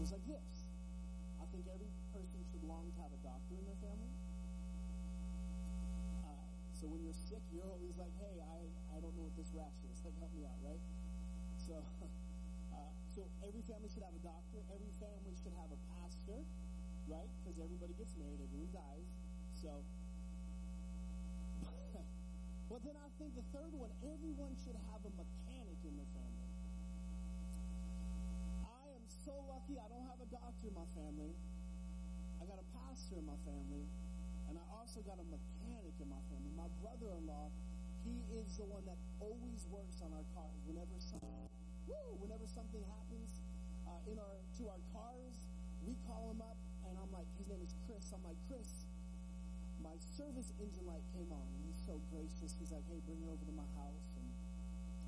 was like this. I think every person should long to have a doctor in their family. Uh, so when you're sick, you're always like, hey, I, I don't know what this rash is. Like, help me out, right? So, uh, so every family should have a doctor. Every family should have a pastor, right? Because everybody gets married, everyone dies. So, but then I think the third one, everyone should have a mechanic in their family. I am so lucky I don't have a doctor in my family. I got a pastor in my family, and I also got a mechanic in my family. My brother-in-law, he is the one that always works on our cars. Whenever something, woo, whenever something happens uh, in our to our cars, we call him up, and I'm like, his name is Chris. I'm like, Chris, my service engine light came on. He's so gracious. He's like, hey, bring it over to my house, and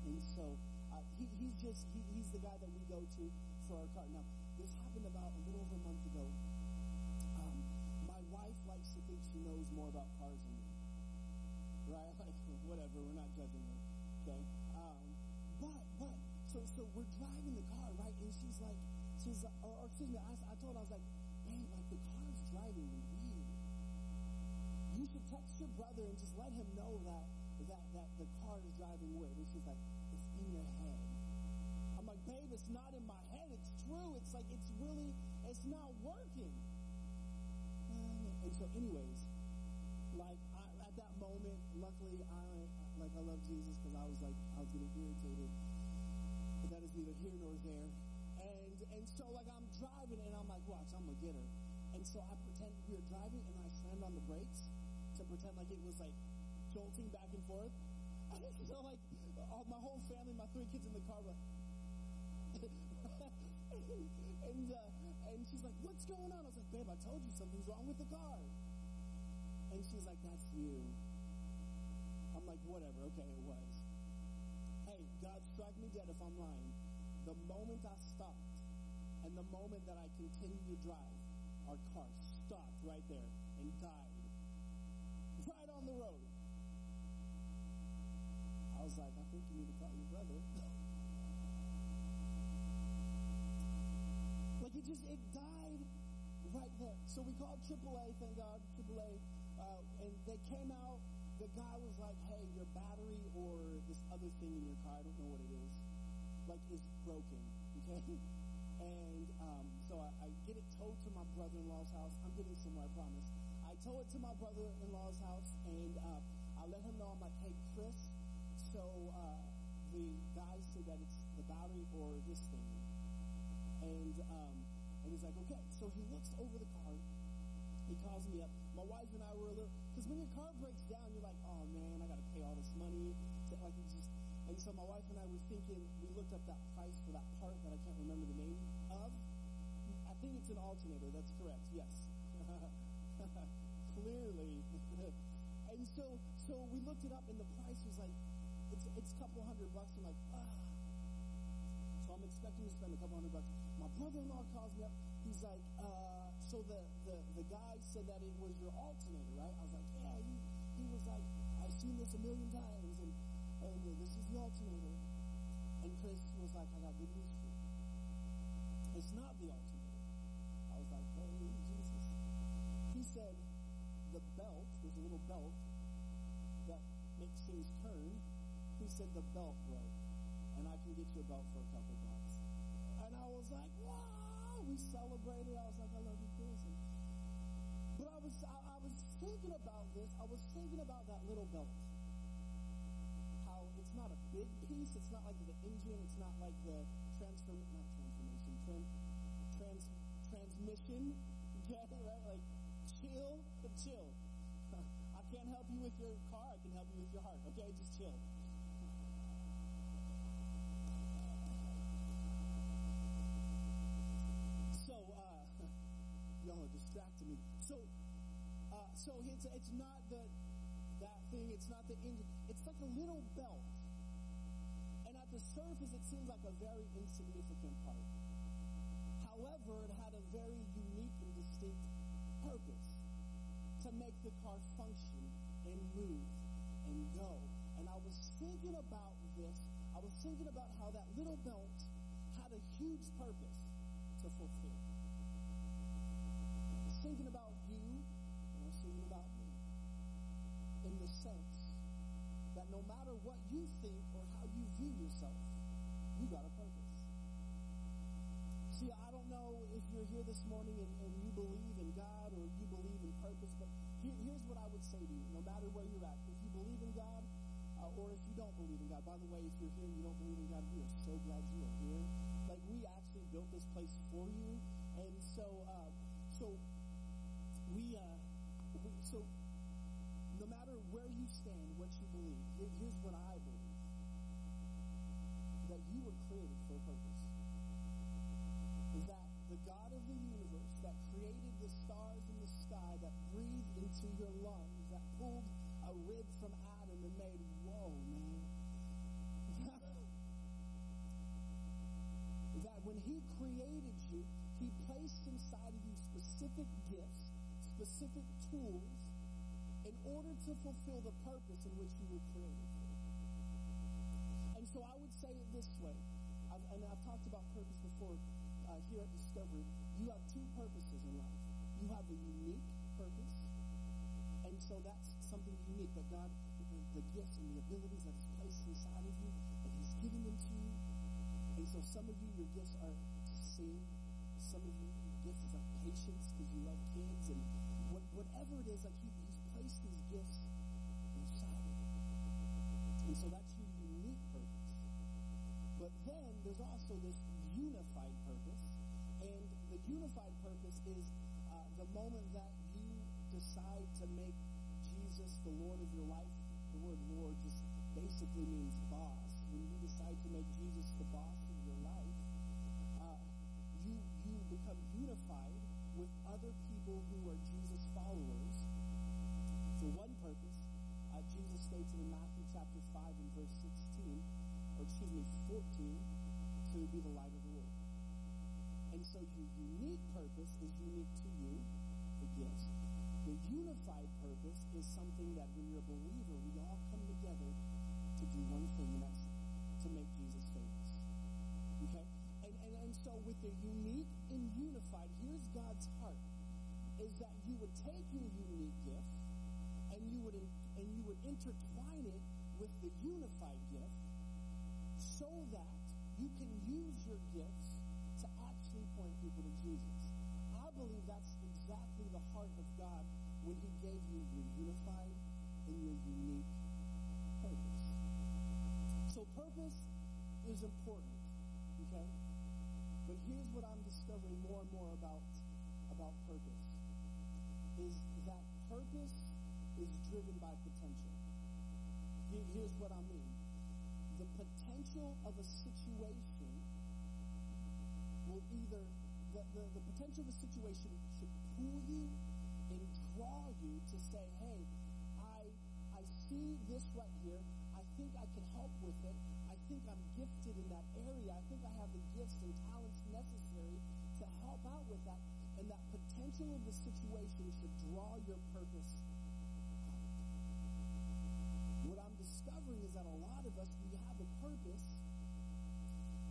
and so uh, he, he's just he, he's the guy that we go to for our car. Now, this happened about a little over a month ago. Um, my wife likes to think she knows more about cars than me. Right? Like, whatever, we're not judging her. Okay? Um, but, but, so, so we're driving the car, right? And she's like, she's like, or, or excuse me, I, I told her, I was like, babe, like, the car's driving weird. You should text your brother and just let him know that, that, that the car is driving weird. And she's like, it's in your head. I'm like, babe, it's not in my head. It's like, it's really, it's not working. And so, anyways, like I, at that moment, luckily, I like I love Jesus because I was like I was getting irritated, but that is neither here nor there. And and so like I'm driving and I'm like, watch, I'm gonna get her. And so I pretend we were driving and I slammed on the brakes to pretend like it was like jolting back and forth. And so like all, my whole family, my three kids in the car were. and uh, and she's like, "What's going on?" I was like, "Babe, I told you something's wrong with the car." And she's like, "That's you." I'm like, "Whatever. Okay, it was." Hey, God, strike me dead if I'm lying. The moment I stopped, and the moment that I continued to drive, our car stopped right there and died, right on the road. I was like, "I think you need to call your brother." Like just, it died right there. So we called AAA, thank God, AAA, uh, and they came out. The guy was like, hey, your battery or this other thing in your car, I don't know what it is, like is broken, okay? And um, so I, I get it towed to my brother-in-law's house. I'm getting somewhere, I promise. I tow it to my brother-in-law's house, and uh, I let him know, I'm like, hey, Chris, so uh, the guy said that it's the battery or this thing. And um, he's like, okay. So he looks over the car. He calls me up. My wife and I were a little because when your car breaks down, you're like, oh man, I got to pay all this money. To, like it's just. And so my wife and I were thinking. We looked up that price for that part that I can't remember the name of. I think it's an alternator. That's correct. Yes. Clearly. and so so we looked it up, and the price was like, it's it's a couple hundred bucks. I'm like, ah. I'm expecting to spend a couple hundred bucks. My brother-in-law calls me up. He's like, uh, so the, the, the guy said that it was your alternator, right? I was like, yeah. He, he was like, I've seen this a million times, and, and uh, this is the alternator. And Chris was like, I got good news for you. It's not the alternator. I was like, hey, Jesus. He said, the belt, there's a little belt that makes things turn. He said the belt broke, and I can get you a belt for a couple bucks. And I was like, wow! We celebrated. I was like, I love you, Chris. But I was, I, I was thinking about this. I was thinking about that little belt. How it's not a big piece. It's not like the engine. It's not like the transform, not transformation, trans, trans, transmission. Get it right? Like chill, but chill. I can't help you with your car. I can help you with your heart. Okay, just chill. So, uh, y'all are distracting me. So, uh, so it's it's not the that thing. It's not the engine. It's like a little belt. And at the surface, it seems like a very insignificant part. However, it had a very unique and distinct purpose to make the car function and move and go. And I was thinking about this. I was thinking about how that little belt had a huge purpose to to fulfill. I was thinking about you, and I was thinking about me. In the sense that no matter what you think or how you view yourself, you got a purpose. See, I don't know if you're here this morning and, and you believe in God or you believe in purpose, but here, here's what I would say to you, no matter where you're at. If you believe in God, uh, or if you don't believe in God, by the way, if you're here and you don't believe in God, we are so glad you are here. Like, we actually built this place for you. And so, uh, so, we, uh, we, so, no matter where you stand, what you believe, here's what I believe. That you were created for a purpose Is that the God of the universe that created the stars in the sky, that breathed into your lungs, that pulled a rib from Adam and made, whoa, man. that when he created you, he placed inside of you specific gifts, specific tools, in order to fulfill the purpose in which you were created. And so I would say it this way, I've, and I've talked about purpose before uh, here at Discovery, you have two purposes in life. You have a unique purpose, and so that's something unique that God, the, gifts and the abilities that He's placed inside of you, and He's given them to you. And so some of you, your gifts are to sing. Some of you, your gifts are patience because you love kids, and what, whatever it is, like he, He's placed these gifts inside of you. And so that's your unique purpose. But then there's also this unified purpose. And the unified purpose is uh, the moment that you decide to make Jesus the Lord of your life. The word Lord just basically means boss. When you decide to make Jesus the boss of your life, uh, you, you become unified with other people who are Jesus followers for one purpose. Uh, Jesus states in Matthew chapter 5 and verse 16, or excuse me, 14, to be the light of the world. And so your unique purpose is unique to you, the gifts. The unified purpose is something that when you're a believer, we all come together to do one thing, and that's to make Jesus famous. Okay? And, and, and so with the unique and unified, here's God's heart, is that you would take your unique gift you would and you would intertwine it with the unified gift so that you can use your gifts to actually point people to Jesus. I believe that's exactly the heart of God when He gave you your unified and your unique purpose. So purpose is important, okay? But here's what I'm discovering more and more about about purpose is that purpose is driven by potential. Here, here's what I mean. The potential of a situation will either, the, the, the potential of a situation should pull you and draw you to say, hey, I, I see this right here. I think I can help with it. I think I'm gifted in that area. I think I have the gifts and talents necessary to help out with that. And that potential of the situation should draw your purpose out. What I'm discovering is that a lot of us, we have a purpose,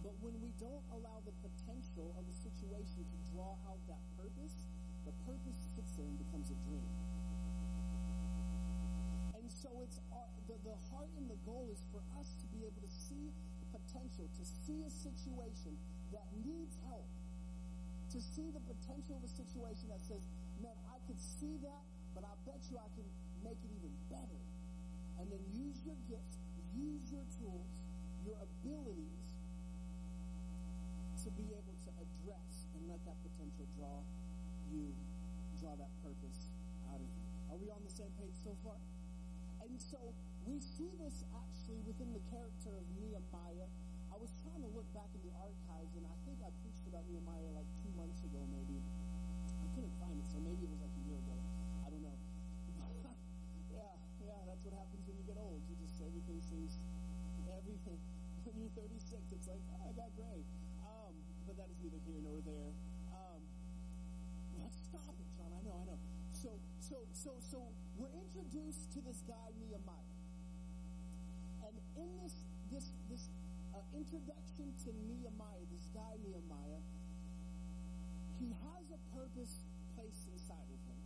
but when we don't allow the potential of a situation to draw out that purpose, the purpose sits there and becomes a dream. And so it's our, the, the heart and the goal is for us to be able to see the potential, to see a situation that needs help, to see the potential of a situation that says, man, I could see that, but I bet you I can make it even better. And then use your gifts, use your tools, your abilities to be able to address and let that potential draw you, draw that purpose out of you. Are we on the same page so far? And so we see this actually within the character of Nehemiah. I was trying to look back in the archives, and I think I preached about Nehemiah like two months ago, maybe. I couldn't find it, so maybe it was like a year ago. I don't know. yeah, yeah, that's what happens when you get old. Everything. When you're 36, it's like oh, I got gray. Um, but that is neither here nor there. Um, let's stop it, John. I know, I know. So, so, so, so we're introduced to this guy Nehemiah, and in this this this uh, introduction to Nehemiah, this guy Nehemiah, he has a purpose placed inside of him.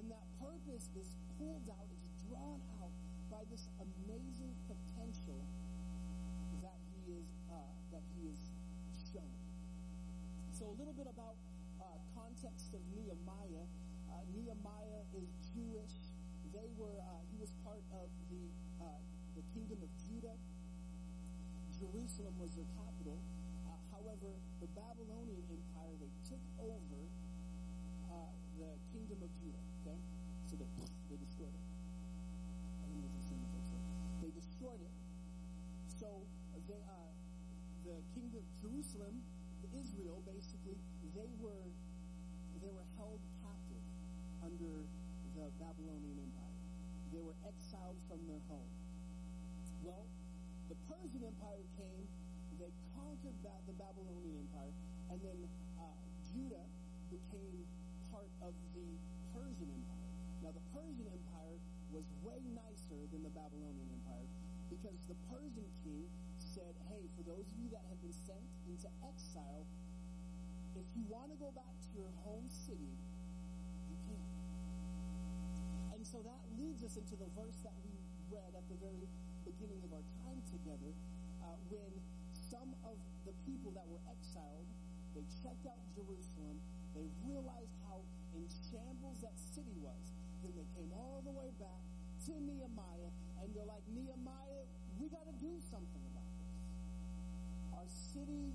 And that purpose is pulled out, is drawn out by this amazing potential that he is uh, that he is shown. So a little bit about uh, context of Nehemiah. Uh, Nehemiah is Jewish. They were uh, he was part of the uh, the kingdom of Judah. Jerusalem was their capital. Uh, however, the Babylonian Empire they took over the kingdom of Judah. Okay, so they they destroyed it. I don't know if it's in the book. They destroyed it. They the kingdom of Jerusalem, Israel, basically, they were they were held captive under the Babylonian Empire. They were exiled from their home. Well, the Persian Empire came, they conquered ba- the Babylonian Empire, and then uh, Judah became part of the Persian Empire. Now, the Persian Empire was way nicer than the Babylonian Empire because the Persian king said, hey, for those of you that have been sent into exile, if you want to go back to your home city, you can. And so that leads us into the verse that we read at the very beginning of our time together, uh, when some of the people that were exiled, they checked out Jerusalem, they realized how in shambles that city was. Then they came all the way back to Nehemiah, and they're like, Nehemiah, we got to do something about this. Our city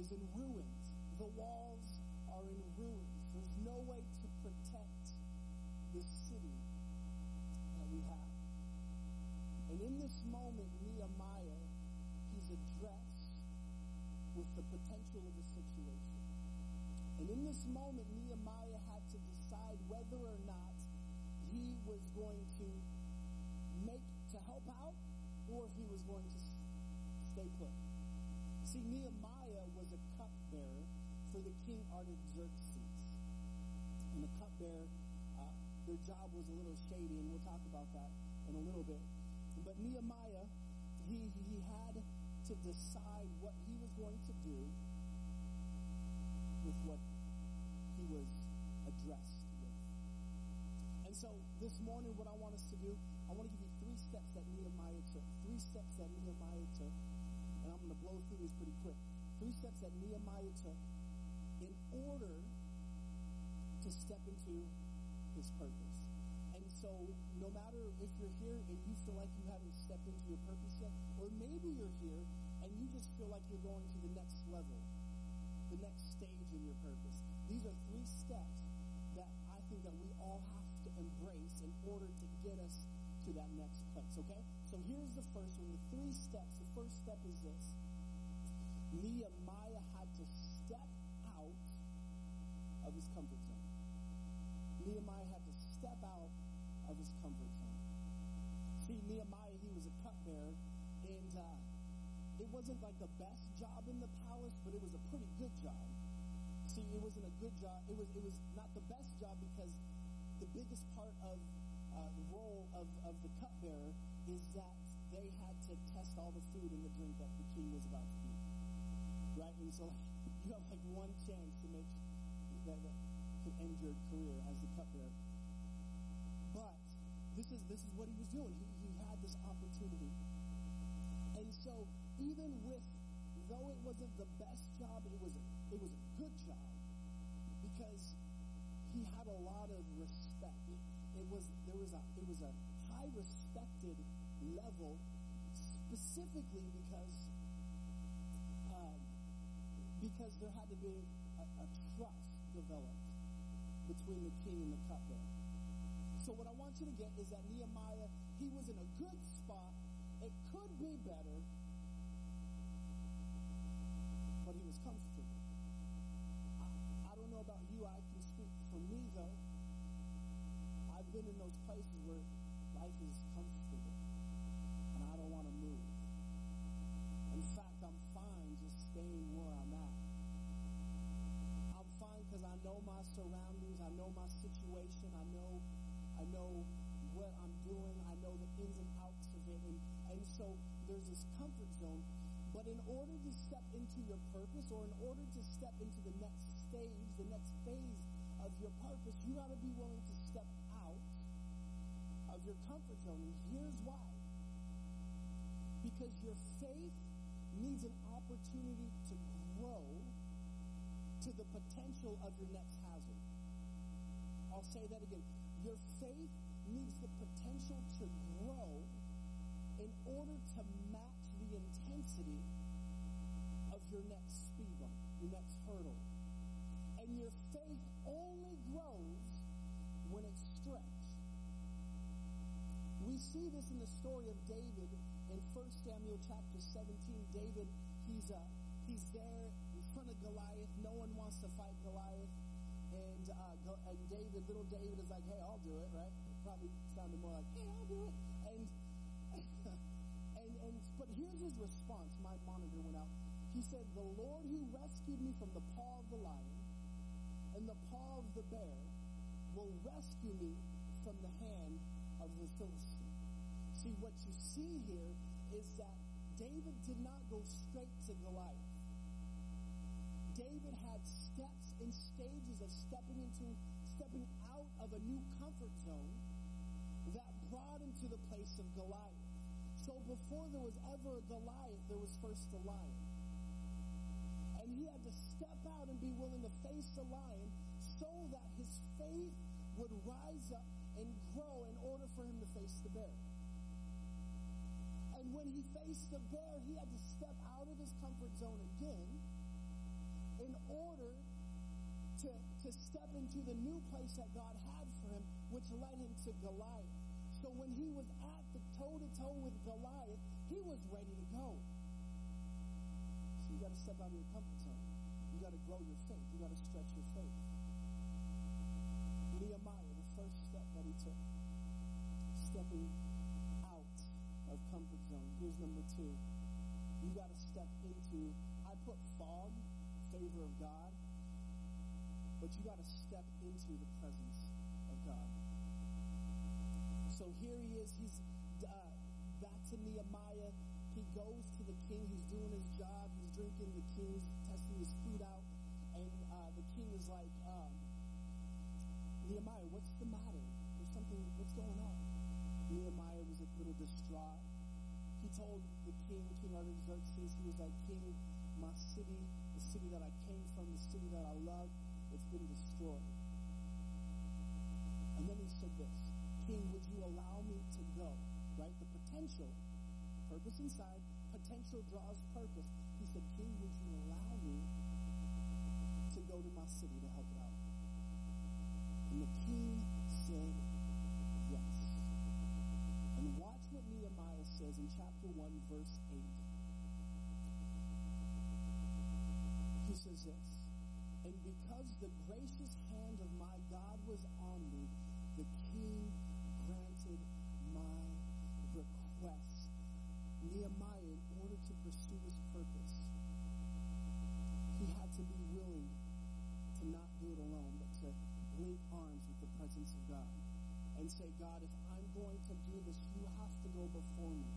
is in ruins. The walls are in ruins. There's no way to protect this city that we have. And in this moment, Nehemiah, he's addressed with the potential of the situation. And in this moment, Nehemiah had to decide whether or not he was going to help out or if he was going to stay put. See, Nehemiah was a cupbearer for the king Artaxerxes. And the cupbearer, uh, their job was a little shady, and we'll talk about that in a little bit. But Nehemiah, he, he had to decide what he was going to do with what he was addressed with. And so this morning, what I want us to do, I want to give you steps that Nehemiah took. Three steps that Nehemiah took. And I'm going to blow through these pretty quick. Three steps that Nehemiah took in order to step into his purpose. And so, no matter if you're here and you feel like you haven't stepped into your purpose yet, or maybe you're here and you just feel like you're going to the next level, the next stage in your purpose. These are three steps that I think that we all have to embrace in order to get us to that next place, okay? So here's the first one. The three steps. The first step is this. Nehemiah had to step out of his comfort zone. Nehemiah had to step out of his comfort zone. See, Nehemiah, he was a cupbearer, and uh, it wasn't like the best job in the palace, but it was a pretty good job. See, it wasn't a good job. It was it was not the best job because the biggest part of uh, the role of, of the cupbearer is that they had to test all the food and the drink that the king was about to eat. Right? And so you have like one chance to make that, that to end your career as the cupbearer. But this is this is what he was doing. He, he had this opportunity. And so even with though it wasn't the best job, it was it was a good job because he had a lot of respect. It, was there was a it was a high respected level specifically because um, because there had to be a, a trust developed between the king and the cupbearer. So what I want you to get is that Nehemiah, he was in a good spot. It could be better, but he was comfortable. I, I don't know about you. I can speak for me though. Been in those places where life is comfortable, and I don't want to move. In fact, I'm fine just staying where I'm at. I'm fine because I know my surroundings, I know my situation, I know, I know what I'm doing, I know the ins and outs of it, and and so there's this comfort zone. But in order to step into your purpose or in order to step into the next stage, the next phase of your purpose, you got to be willing to of your comfort zone. And here's why. Because your faith needs an opportunity to grow to the potential of your next hazard. I'll say that again. Your faith needs the potential to grow in order to match the intensity of your next speed bump, your next hurdle. And your faith only grows when it's stretched. We see this in the story of David in 1 Samuel chapter 17. David, he's uh, he's there in front of Goliath. No one wants to fight Goliath. And, uh, and David, little David is like, hey, I'll do it, right? It probably sounded more like, hey, I'll do it. And, and, and, but here's his response. My monitor went out. He said, the Lord who rescued me from the paw of the lion and the paw of the bear will rescue me from the hand of the Philistine. See, what you see here is that David did not go straight to Goliath. David had steps and stages of stepping into, stepping out of a new comfort zone that brought him to the place of Goliath. So before there was ever a Goliath, there was first a lion. And he had to step out and be willing to face the lion so that his faith would rise up and grow in order for him to face the bear. And when he faced the bear, he had to step out of his comfort zone again in order to, to step into the new place that God had for him, which led him to Goliath. So when he was at the toe to toe with Goliath, he was ready to go. So you got to step out of your comfort zone. You got to grow your faith. You got to stretch your faith. Nehemiah, the first step that he took, stepping comfort zone. Here's number two. You got to step into. I put fog favor of God, but you got to step into the presence of God. So here he is. He's uh, back to Nehemiah. He goes to the king. He's doing his job. He's drinking the king's, testing his food out. And uh, the king is like, um, Nehemiah, what's the matter? There's something, what's going on? Nehemiah was a little distraught. He told the king, King Artaxerxes, he was like, King, my city, the city that I came from, the city that I love, it's been destroyed. And then he said this, King, would you allow me to go? Right? The potential, purpose inside, potential draws purpose. He said, King, would you allow me to go to my city to help it out? And the king said, yes. And watch what Nehemiah says in chapter 1, verse 8. He says this, and because the gracious hand of my God was on me, the king granted my request. Nehemiah, in order to pursue his purpose, he had to be willing to not do it alone, but to link arms with the presence of God and say, God, if I'm going to do this, you have to go before me.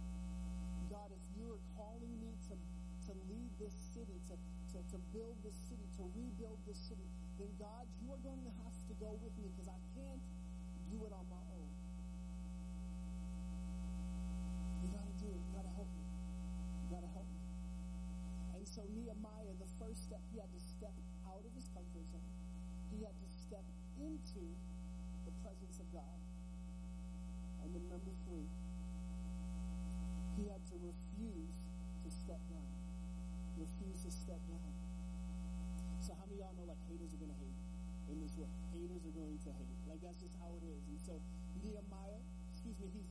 God, if you are calling me to, to lead this city, to, to, to build this city, to rebuild this city, then God, you are going to have to go with me because I can't do it on my own. You got to do it. You got to help me. You got to help me. And so Nehemiah, the first step, he had to step out of his comfort zone. He had to step into the presence of God. And then number three, he had to refuse to step down. Refuse to step down. So how many of y'all know like haters are to hate in this world? Haters are going to hate. Like that's just how it is. And so Nehemiah, excuse me, he's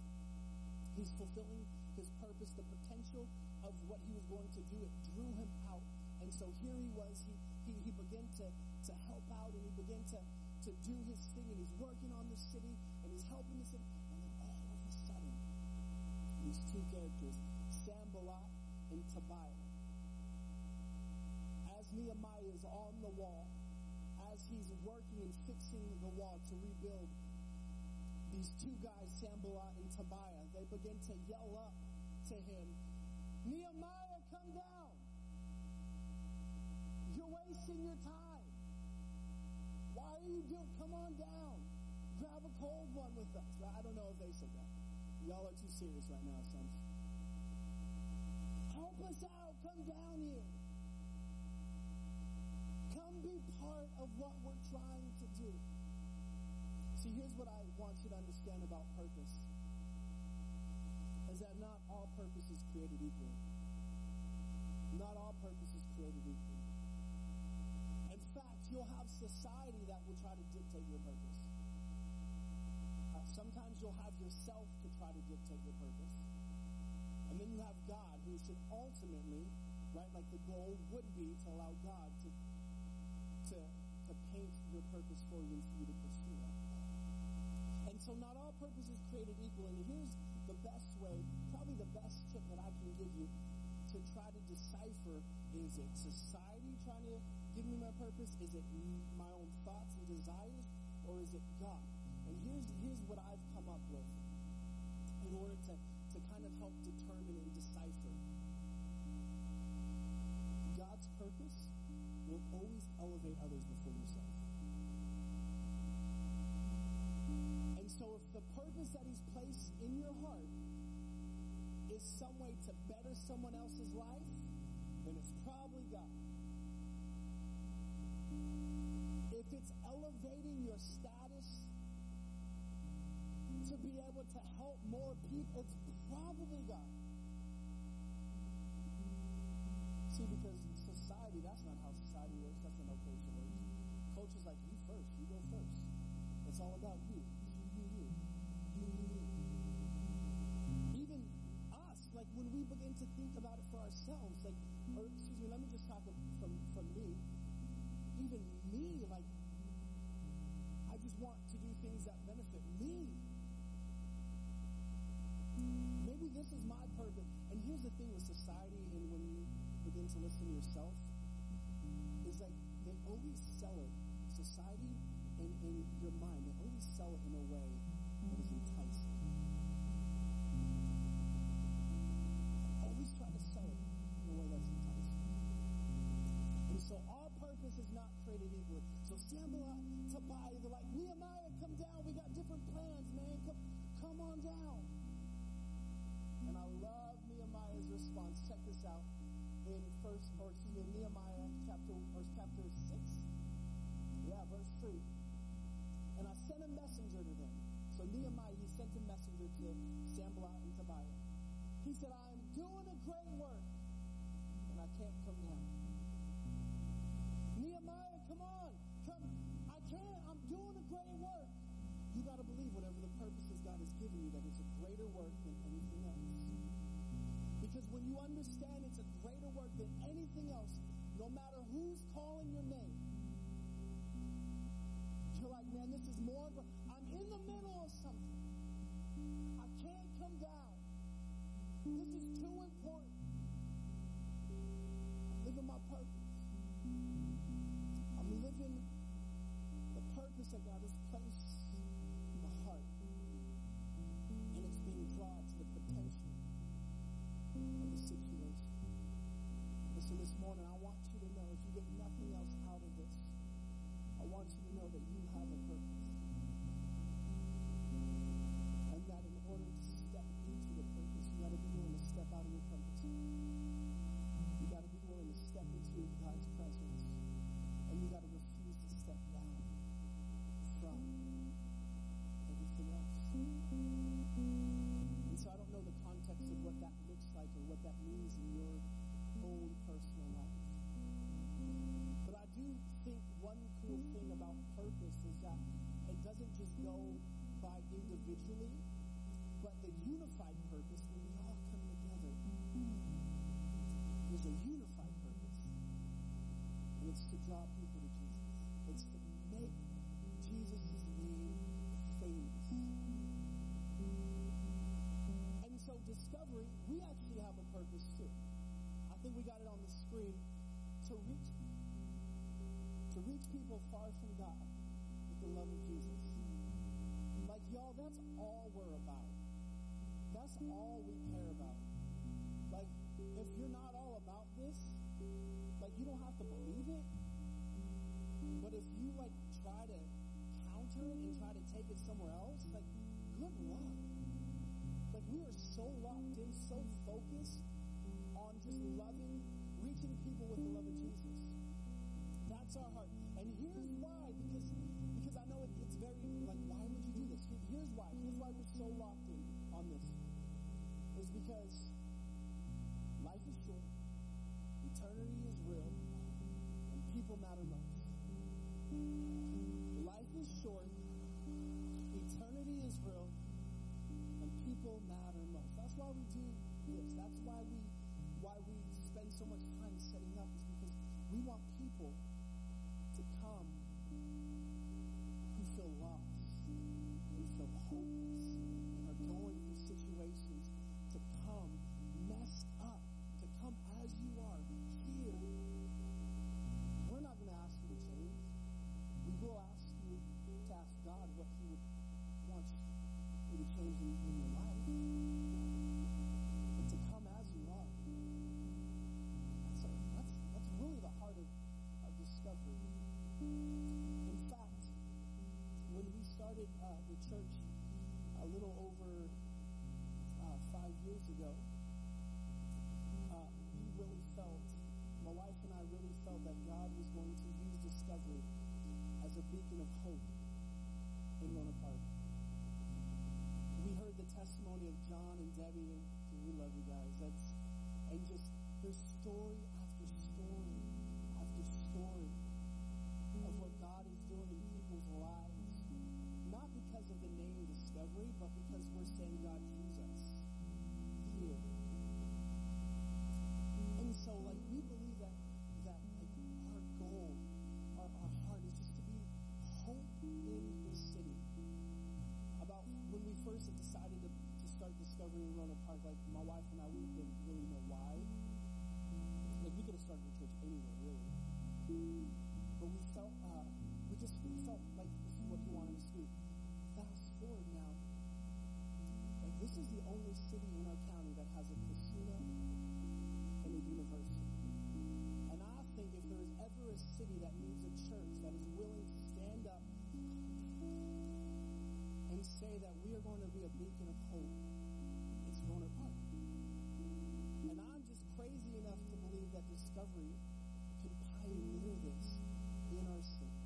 he's fulfilling his purpose, the potential of what he was going to do. It drew him. And so here he was. He he, he began to, to help out and he began to, to do his thing and he's working on the city and he's helping the city. And then all of a sudden, these two characters, Sanballat and Tobiah, as Nehemiah is on the wall, as he's working and fixing the wall to rebuild, these two guys, Sanballat and Tobiah, they begin to yell up to him, Nehemiah, come down. you're wasting your time. Why are you doing? Come on down. Grab a cold one with us. I don't know if they said that. Y'all are too serious right now, sons. Help us out. Come down here. Come be part of what we're trying to do. See, here's what I want you to understand about purpose is that not all purpose is created equal. Not all purpose is created equal. In fact, you'll have society that will try to dictate your purpose. Uh, sometimes you'll have yourself to try to dictate your purpose. And then you have God, who should ultimately, right, like the goal would be to allow God to, to, to paint your purpose for you and for you to pursue it. And so not all purpose is created equal. And here's the best way, probably the best tip that I can give you to try to decipher is it society trying to give me my purpose? Is it my own thoughts and desires? Or is it God? And here's, here's what I've come up with in order to, to kind of help determine and decipher. God's purpose will always elevate others before yourself. And so if the purpose that he's placed in your heart is some way to better someone else's life, then it's probably God. If it's elevating your status to be able to help more people, it's probably God. See, because society, that's not how society works. That's not how culture works. Culture's like, you first, you go first. It's all about you. You, you, you. You, you, you. Even us, like when we begin to think about it for ourselves, like, or excuse me, let me just talk from, from me. Even me, like, I just want to do things that benefit me. Maybe this is my purpose. And here's the thing with society and when you begin to listen to yourself, is like they always sell it. Society and in your mind, they always sell it in a way Nehemiah chapter, or chapter six. Yeah, verse three. And I sent a messenger to them. So Nehemiah, he sent a messenger to Sanballat and Tobiah. He said, I am doing a great work, and I can't come down. Nehemiah, come on. Come. I can't. I'm doing a great work. You got to believe whatever the purposes God has given you, that it's a greater work than anything else. Because when you understand than anything else, no matter who's calling your name, you're like, man, this is more I'm in the middle of something. I can't come down. This is too important. I'm living my purpose. I'm living the purpose that God has placed in my heart. And it's being drawn to the potential of the situation. Listen, this morning, I want you to know if you get nothing else out of this, I want you to know that you have a purpose. And that in order to step into the purpose, you got to be willing to step out of your comfort zone. You got to be willing to step into God's presence. And you got to refuse to step down from everything else. And so I don't know the context of what that looks like or what that means in your own personal life. But I do think one cool thing about purpose is that it doesn't just go by individually, but the unified purpose when we all come together. There's a unified purpose. And it's to draw people to Jesus. It's to make Jesus' name famous. And so discovery, we actually have a purpose too. I think we got it on the screen to reach to reach people far from God with the love of Jesus. Y'all, that's all we're about. That's all we care about. Like, if you're not all about this, Like you don't have to believe it, but if you like try to counter it and try to take it somewhere else, like good luck. Like we are so locked in, so focused on just loving, Is because life is short, eternity is real, and people matter most. Life is short, eternity is real, and people matter most. That's why we do this. That's why we why we spend so much time setting up is because we want people to come who feel lost and feel hopeless and are going through situations to come messed up, to come as you are here. We're not going to ask you to change. We will ask you to ask God what He would want you to change in, in your life. But to come as you are. That's, a, that's, that's really the heart of, of discovery. In fact, when we started uh, church a little over uh, five years ago, uh, we really felt, my wife and I really felt that God was going to use discovery as a beacon of hope in Rohnert Park. We heard the testimony of John and Debbie, and we love you guys. That's and just there's story after story after story because of the name Discovery, but because we're saying, God, use us here. And so, like, we believe that that like our goal, our, our heart is just to be hope in this city. About when we first decided to, to start Discovery in Rohnert Park, like my wife and I, we didn't really know why. Like we could have started a church anywhere, really. But we felt, uh, we just felt like this is what he wanted us to do. Fast forward now, like this is the only city in our county that has a casino and a university. And I think if there is ever a city that needs a church that is willing to stand up and say that we are going to be a beacon of hope, it's Rohnert Park. And I'm just crazy enough to believe that Discovery can pioneer this in our city.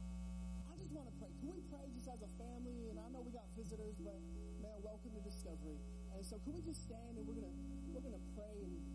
I just want to pray. Can we pray just as a family? And I know we got visitors, but man, welcome to Discovery. So, can we just stand and we're gonna we're gonna pray and